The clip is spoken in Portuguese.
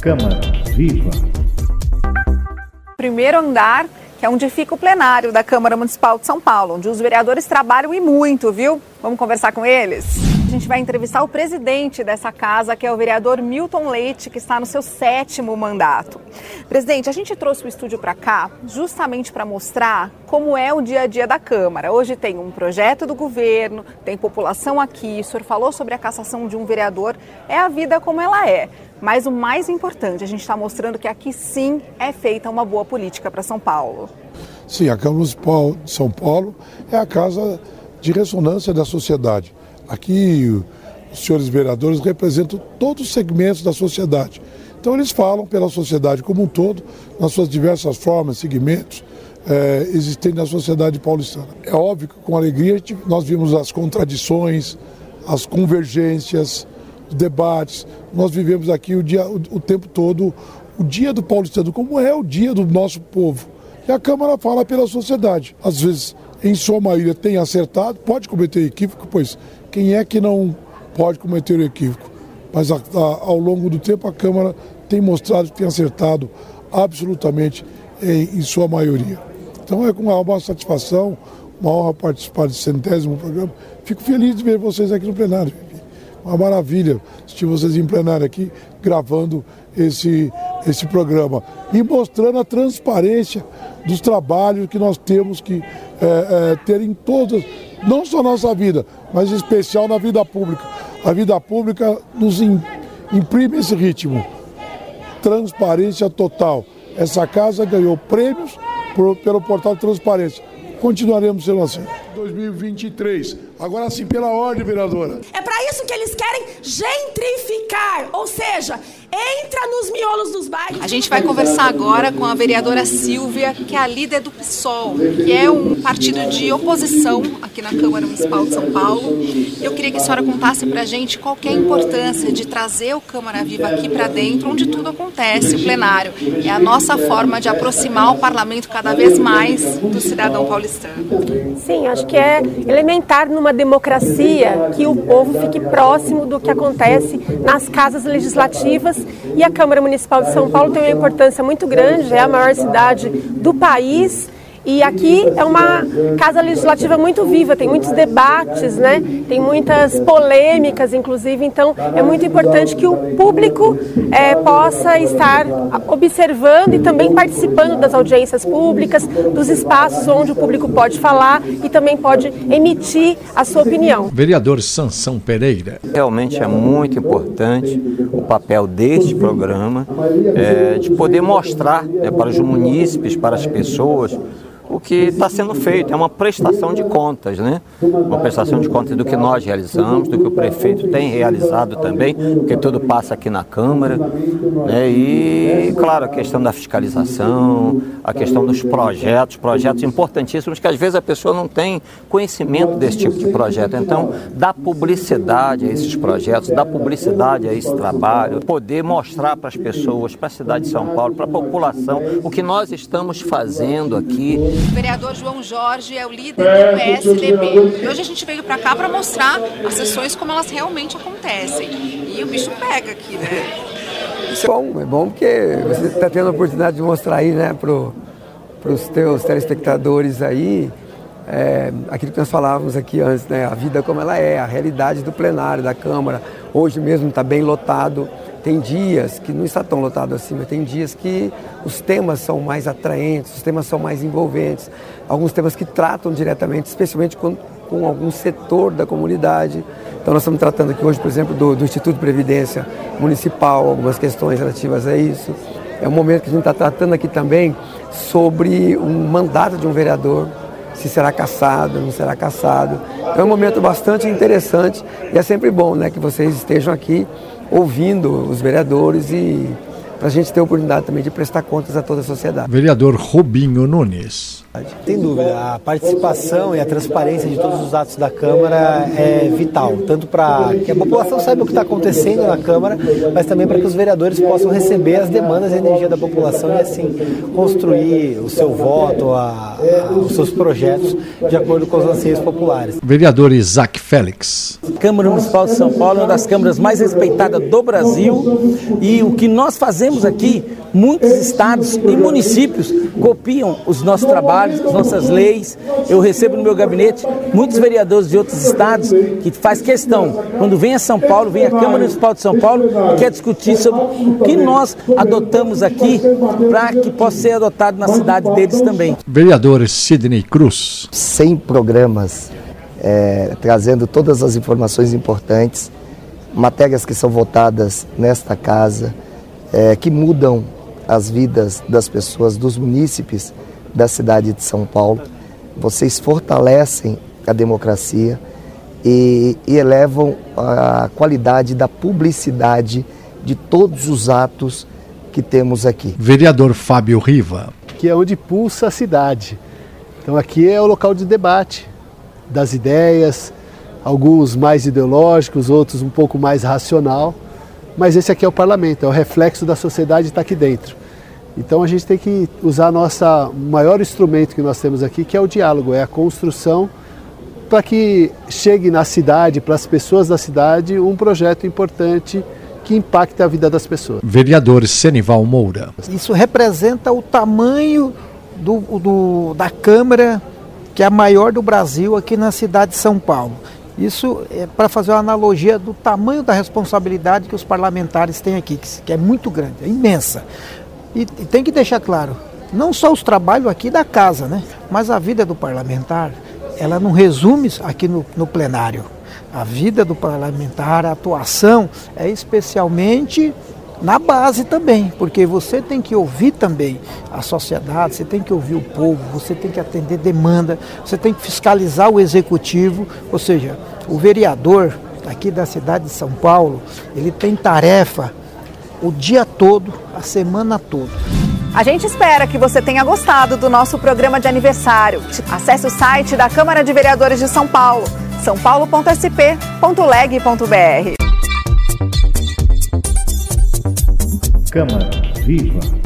Câmara Viva. Primeiro andar, que é onde fica o plenário da Câmara Municipal de São Paulo, onde os vereadores trabalham e muito, viu? Vamos conversar com eles? A gente vai entrevistar o presidente dessa casa, que é o vereador Milton Leite, que está no seu sétimo mandato. Presidente, a gente trouxe o estúdio para cá justamente para mostrar como é o dia a dia da Câmara. Hoje tem um projeto do governo, tem população aqui, o senhor falou sobre a cassação de um vereador, é a vida como ela é. Mas o mais importante, a gente está mostrando que aqui sim é feita uma boa política para São Paulo. Sim, a Câmara Municipal de São Paulo é a casa de ressonância da sociedade. Aqui os senhores vereadores representam todos os segmentos da sociedade. Então eles falam pela sociedade como um todo, nas suas diversas formas, segmentos é, existentes na sociedade paulistana. É óbvio que com alegria nós vimos as contradições, as convergências, os debates. Nós vivemos aqui o, dia, o, o tempo todo o dia do paulistano, como é o dia do nosso povo. E a Câmara fala pela sociedade. Às vezes, em sua maioria, tem acertado, pode cometer equívoco, pois quem é que não pode cometer o equívoco? Mas a, a, ao longo do tempo a Câmara tem mostrado que tem acertado absolutamente em, em sua maioria. Então é com uma satisfação, uma honra participar desse centésimo programa. Fico feliz de ver vocês aqui no plenário. Uma maravilha assistir vocês em plenário aqui gravando esse, esse programa e mostrando a transparência dos trabalhos que nós temos que é, é, ter em todas, não só nossa vida, mas em especial na vida pública. A vida pública nos imprime esse ritmo. Transparência total. Essa casa ganhou prêmios por, pelo portal de transparência. Continuaremos sendo assim. 2023. Agora sim, pela ordem, vereadora. É para isso que eles querem gentrificar, ou seja, entra nos miolos dos bairros. A gente vai conversar agora com a vereadora Silvia, que é a líder do PSOL, que é um partido de oposição aqui na Câmara Municipal de São Paulo. Eu queria que a senhora contasse para a gente qual é a importância de trazer o Câmara Viva aqui para dentro, onde tudo acontece, o plenário. É a nossa forma de aproximar o parlamento cada vez mais do cidadão paulistano. Sim, acho que é elementar numa democracia que o povo fique próximo do que acontece nas casas legislativas e a Câmara Municipal de São Paulo tem uma importância muito grande, é a maior cidade do país e aqui é uma casa legislativa muito viva, tem muitos debates, né? tem muitas polêmicas, inclusive, então é muito importante que o público é, possa estar observando e também participando das audiências públicas, dos espaços onde o público pode falar e também pode emitir a sua opinião. Vereador Sansão Pereira. Realmente é muito importante o papel deste programa, é, de poder mostrar é, para os munícipes, para as pessoas, o que está sendo feito, é uma prestação de contas, né? Uma prestação de contas do que nós realizamos, do que o prefeito tem realizado também, porque tudo passa aqui na Câmara, né? E, claro, a questão da fiscalização, a questão dos projetos, projetos importantíssimos que às vezes a pessoa não tem conhecimento desse tipo de projeto. Então, dá publicidade a esses projetos, dá publicidade a esse trabalho, poder mostrar para as pessoas, para a cidade de São Paulo, para a população, o que nós estamos fazendo aqui. O vereador João Jorge é o líder do PSDB. E hoje a gente veio para cá para mostrar as sessões como elas realmente acontecem. E o bicho pega aqui, né? Isso é bom, é bom porque você está tendo a oportunidade de mostrar aí, né, para os teus telespectadores aí, é, aquilo que nós falávamos aqui antes, né, a vida como ela é, a realidade do plenário, da Câmara. Hoje mesmo está bem lotado. Tem dias que não está tão lotado assim, mas tem dias que os temas são mais atraentes, os temas são mais envolventes, alguns temas que tratam diretamente, especialmente com, com algum setor da comunidade. Então nós estamos tratando aqui hoje, por exemplo, do, do Instituto de Previdência Municipal, algumas questões relativas a isso. É um momento que a gente está tratando aqui também sobre um mandato de um vereador, se será caçado, não será caçado. É um momento bastante interessante e é sempre bom né, que vocês estejam aqui ouvindo os vereadores e para a gente ter a oportunidade também de prestar contas a toda a sociedade. Vereador Robinho Nunes. Tem dúvida, a participação e a transparência de todos os atos da Câmara é vital, tanto para que a população saiba o que está acontecendo na Câmara, mas também para que os vereadores possam receber as demandas e energia da população e assim construir o seu voto, a, a, os seus projetos de acordo com os anseios populares. Vereador Isaac Félix. Câmara Municipal de São Paulo é uma das câmaras mais respeitadas do Brasil e o que nós fazemos temos aqui muitos estados e municípios copiam os nossos trabalhos, as nossas leis. Eu recebo no meu gabinete muitos vereadores de outros estados que faz questão, quando vem a São Paulo, vem a Câmara Municipal de São Paulo, quer discutir sobre o que nós adotamos aqui para que possa ser adotado na cidade deles também. Vereador Sidney Cruz. 100 programas é, trazendo todas as informações importantes, matérias que são votadas nesta casa, é, que mudam as vidas das pessoas, dos munícipes da cidade de São Paulo. Vocês fortalecem a democracia e, e elevam a qualidade da publicidade de todos os atos que temos aqui. Vereador Fábio Riva. Que é onde pulsa a cidade. Então aqui é o local de debate das ideias, alguns mais ideológicos, outros um pouco mais racional, mas esse aqui é o parlamento, é o reflexo da sociedade está aqui dentro. Então a gente tem que usar nossa maior instrumento que nós temos aqui, que é o diálogo, é a construção para que chegue na cidade, para as pessoas da cidade, um projeto importante que impacte a vida das pessoas. Vereador Senival Moura. Isso representa o tamanho do, do, da Câmara, que é a maior do Brasil aqui na cidade de São Paulo. Isso é para fazer uma analogia do tamanho da responsabilidade que os parlamentares têm aqui, que é muito grande, é imensa. E, e tem que deixar claro, não só os trabalhos aqui da casa, né? mas a vida do parlamentar, ela não resume aqui no, no plenário. A vida do parlamentar, a atuação é especialmente na base também, porque você tem que ouvir também a sociedade, você tem que ouvir o povo, você tem que atender demanda, você tem que fiscalizar o executivo, ou seja, o vereador aqui da cidade de São Paulo, ele tem tarefa o dia todo, a semana toda. A gente espera que você tenha gostado do nosso programa de aniversário. Acesse o site da Câmara de Vereadores de São Paulo, sãopaulo.sp.leg.br. Câmara Viva!